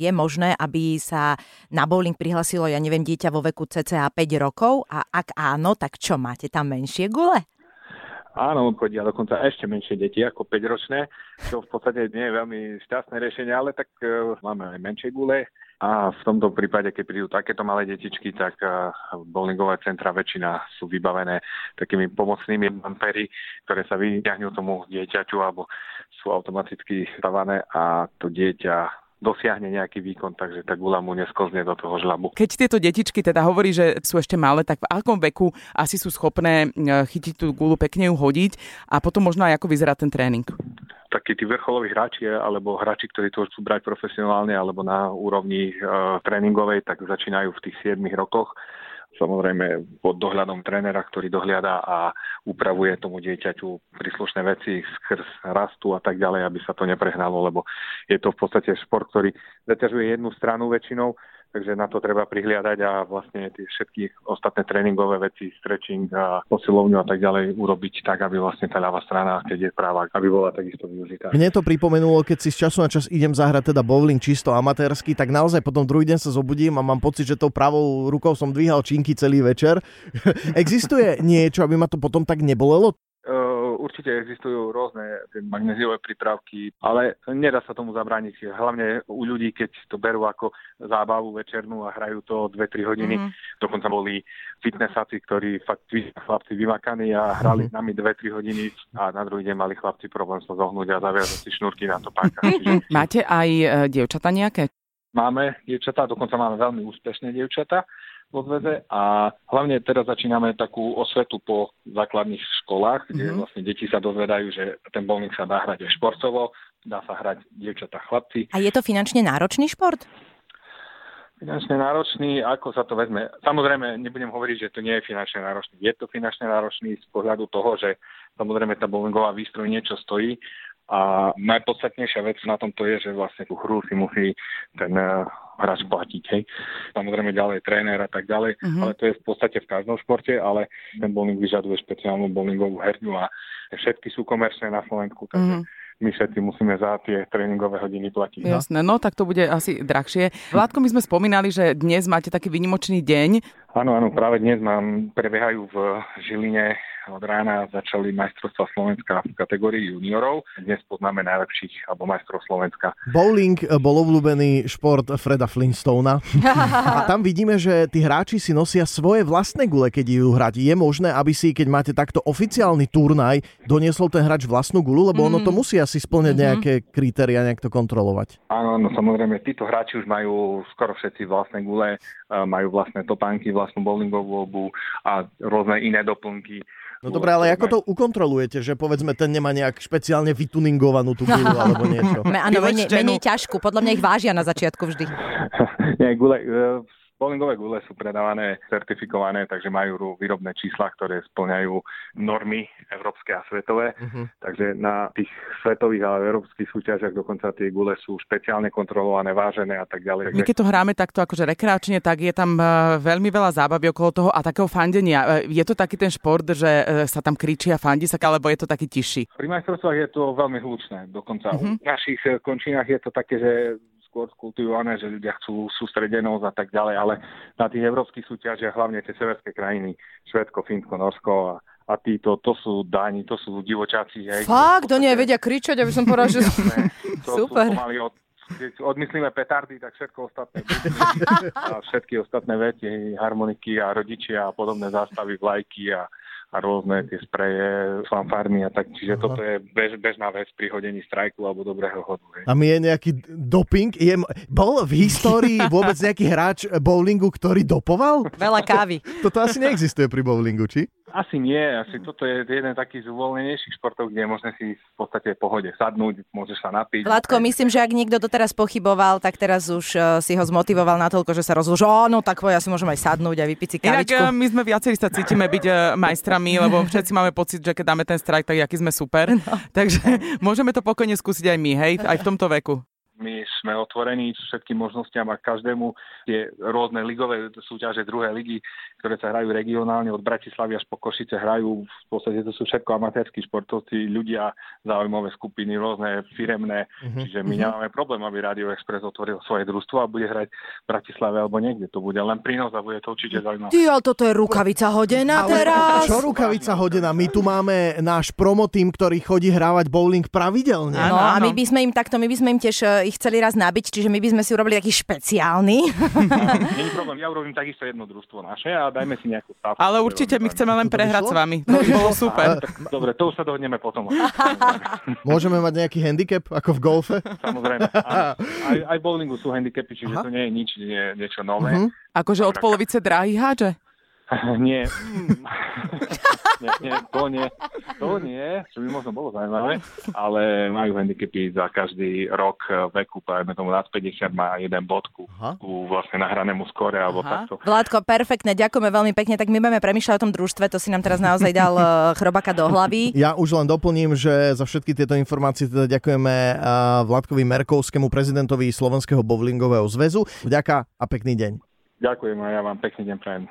Je možné, aby sa na bowling prihlasilo, ja neviem, dieťa vo veku cca 5 rokov a ak áno, tak čo, máte tam menšie gule? Áno, chodia dokonca ešte menšie deti ako 5-ročné, čo v podstate nie je veľmi šťastné riešenie, ale tak uh, máme aj menšie gule a v tomto prípade, keď prídu takéto malé detičky, tak uh, bowlingové centra väčšina sú vybavené takými pomocnými bumpery, ktoré sa vyťahnú tomu dieťaťu alebo sú automaticky stavané a to dieťa dosiahne nejaký výkon, takže tá gula mu neskozne do toho žlabu. Keď tieto detičky teda hovorí, že sú ešte malé, tak v akom veku asi sú schopné chytiť tú gulu, pekne ju hodiť a potom možno aj ako vyzerá ten tréning? takí tí vrcholoví hráči alebo hráči, ktorí to chcú brať profesionálne alebo na úrovni e, tréningovej, tak začínajú v tých 7 rokoch samozrejme pod dohľadom trénera, ktorý dohliada a upravuje tomu dieťaťu príslušné veci skrz rastu a tak ďalej, aby sa to neprehnalo, lebo je to v podstate šport, ktorý zaťažuje jednu stranu väčšinou takže na to treba prihliadať a vlastne tie všetky ostatné tréningové veci, stretching a posilovňu a tak ďalej urobiť tak, aby vlastne tá ľavá strana, keď je práva, aby bola takisto využitá. Mne to pripomenulo, keď si z času na čas idem zahrať teda bowling čisto amatérsky, tak naozaj potom druhý deň sa zobudím a mám pocit, že tou pravou rukou som dvíhal činky celý večer. Existuje niečo, aby ma to potom tak nebolelo? Určite existujú rôzne magnéziové prípravky, ale nedá sa tomu zabrániť. Hlavne u ľudí, keď to berú ako zábavu večernú a hrajú to 2-3 hodiny. Mm-hmm. Dokonca boli fitnessaci, ktorí fakt chlapci vymakaní a hrali mm-hmm. s nami 2-3 hodiny a na druhý deň mali chlapci problém sa zohnúť a zaviazať si šnúrky na to páka. Čiže... Máte aj e, dievčata nejaké? Máme dievčatá, dokonca máme veľmi úspešné dievčatá vo zväze a hlavne teraz začíname takú osvetu po základných školách, kde mm-hmm. vlastne deti sa dozvedajú, že ten bowling sa dá hrať aj športovo, dá sa hrať dievčatá chlapci. A je to finančne náročný šport? Finančne náročný, ako sa to vezme? Samozrejme, nebudem hovoriť, že to nie je finančne náročný. Je to finančne náročný z pohľadu toho, že samozrejme tá bowlingová výstroj niečo stojí a najpodstatnejšia vec na tomto je, že vlastne tú hru si musí ten uh, hráč platiť. Hej. Samozrejme ďalej tréner a tak ďalej, uh-huh. ale to je v podstate v každom športe, ale ten bowling vyžaduje špeciálnu bowlingovú herňu a všetky sú komerčné na Slovensku, takže uh-huh my všetci musíme za tie tréningové hodiny platiť. No. Jasné, no tak to bude asi drahšie. Vládko, my sme spomínali, že dnes máte taký vynimočný deň. Áno, áno, práve dnes mám, prebiehajú v Žiline od rána začali majstrovstva Slovenska v kategórii juniorov. Dnes poznáme najlepších alebo majstrov Slovenska. Bowling bol obľúbený šport Freda Flintstona. A tam vidíme, že tí hráči si nosia svoje vlastné gule, keď idú hrať. Je možné, aby si, keď máte takto oficiálny turnaj, doniesol ten hrač vlastnú gulu, lebo mm. ono to musí asi splňať mm-hmm. nejaké kritéria, nejak to kontrolovať. Áno, no samozrejme, títo hráči už majú skoro všetci vlastné gule, majú vlastné topánky, vlastnú bowlingovú obu a rôzne iné doplnky. No dobré, ale ako to ukontrolujete, že povedzme ten nemá nejak špeciálne vytuningovanú tú gulu alebo niečo? Áno, menej, menej ťažkú. Podľa mňa ich vážia na začiatku vždy. Nie, gule, e, Bowlingové gule sú predávané, certifikované, takže majú výrobné čísla, ktoré splňajú normy európske a svetové. Uh-huh. Takže na tých svetových a európskych súťažiach dokonca tie gule sú špeciálne kontrolované, vážené a tak ďalej. My keď to hráme takto akože rekreačne, tak je tam e, veľmi veľa zábavy okolo toho a takého fandenia. E, je to taký ten šport, že e, sa tam kričí a fandí sa, alebo je to taký tiší? Pri majstrovstvách je to veľmi hlučné. Dokonca uh-huh. v našich končinách je to také, že skôr skultivované, že ľudia chcú sústredenosť a tak ďalej, ale na tých európskych súťažiach, hlavne tie severské krajiny, Švedsko, Fínsko, Norsko a, a títo, to sú dáni, to sú divočáci. Hej, Fakt, do nie vedia kričať, aby som povedal, že... Super. Sú od, keď odmyslíme petardy, tak všetko ostatné a všetky ostatné veci, harmoniky a rodičia a podobné zástavy, vlajky a a rôzne tie spreje, fanfármy a tak. Čiže Aha. toto je bež, bežná vec pri hodení strajku alebo dobrého hodu. Hej. A mi je nejaký doping? Je, bol v histórii vôbec nejaký hráč bowlingu, ktorý dopoval? Veľa kávy. Toto asi neexistuje pri bowlingu, či? Asi nie, asi toto je jeden taký z uvoľnenejších športov, kde možné si v podstate v pohode sadnúť, môžeš sa napiť. Vládko, myslím, že ak niekto doteraz pochyboval, tak teraz už uh, si ho zmotivoval natoľko, že sa rozhodol, že áno, tak ja si môžem aj sadnúť a vypiť si kavičku. Inak my sme viacerí sa cítime byť uh, majstrami, lebo všetci máme pocit, že keď dáme ten strajk, tak aký sme super. No. Takže môžeme to pokojne skúsiť aj my, hej, aj v tomto veku. My sme otvorení všetkým možnostiam a každému tie rôzne ligové súťaže druhé ligy, ktoré sa hrajú regionálne od Bratislavy až po Košice hrajú, v podstate to sú všetko amatérskí športovci, ľudia, zaujímavé skupiny, rôzne firemné, uh-huh. čiže my uh-huh. nemáme problém, aby Radio Express otvoril svoje družstvo a bude hrať v Bratislave alebo niekde. To bude len prínos a bude to určite zaujímavé. Ty, ale toto je rukavica hodená Ale teraz. Čo rukavica hodená? My tu máme náš promotým, ktorý chodí hrávať bowling pravidelne. No Áno, a my by sme im takto, my by sme im tiež e, ich chceli raz nabiť, čiže my by sme si urobili taký špeciálny. Není problém, ja urobím takisto jedno družstvo naše a dajme si nejakú stavku. Ale určite my chceme len prehrať s vami. To by bolo super. Dobre, to už sa dohodneme potom. Môžeme mať nejaký handicap, ako v golfe? Samozrejme. Aj, aj bowlingu sú handicapy, čiže Aha. to nie je nič, nie, niečo nové. Mhm. Akože od polovice dráhy hádže. nie. nie, nie, to nie. To nie, čo by možno bolo zaujímavé, ale majú handicapy za každý rok veku, povedzme tomu nad 50 má jeden bodku ku vlastne nahranému skore alebo Aha. takto. Vládko, perfektne, ďakujeme veľmi pekne, tak my budeme premýšľať o tom družstve, to si nám teraz naozaj dal e, chrobaka do hlavy. Ja už len doplním, že za všetky tieto informácie teda ďakujeme a, Vládkovi Merkovskému, prezidentovi Slovenského bowlingového zväzu. Vďaka a pekný deň. Ďakujem a ja vám pekný deň prajem.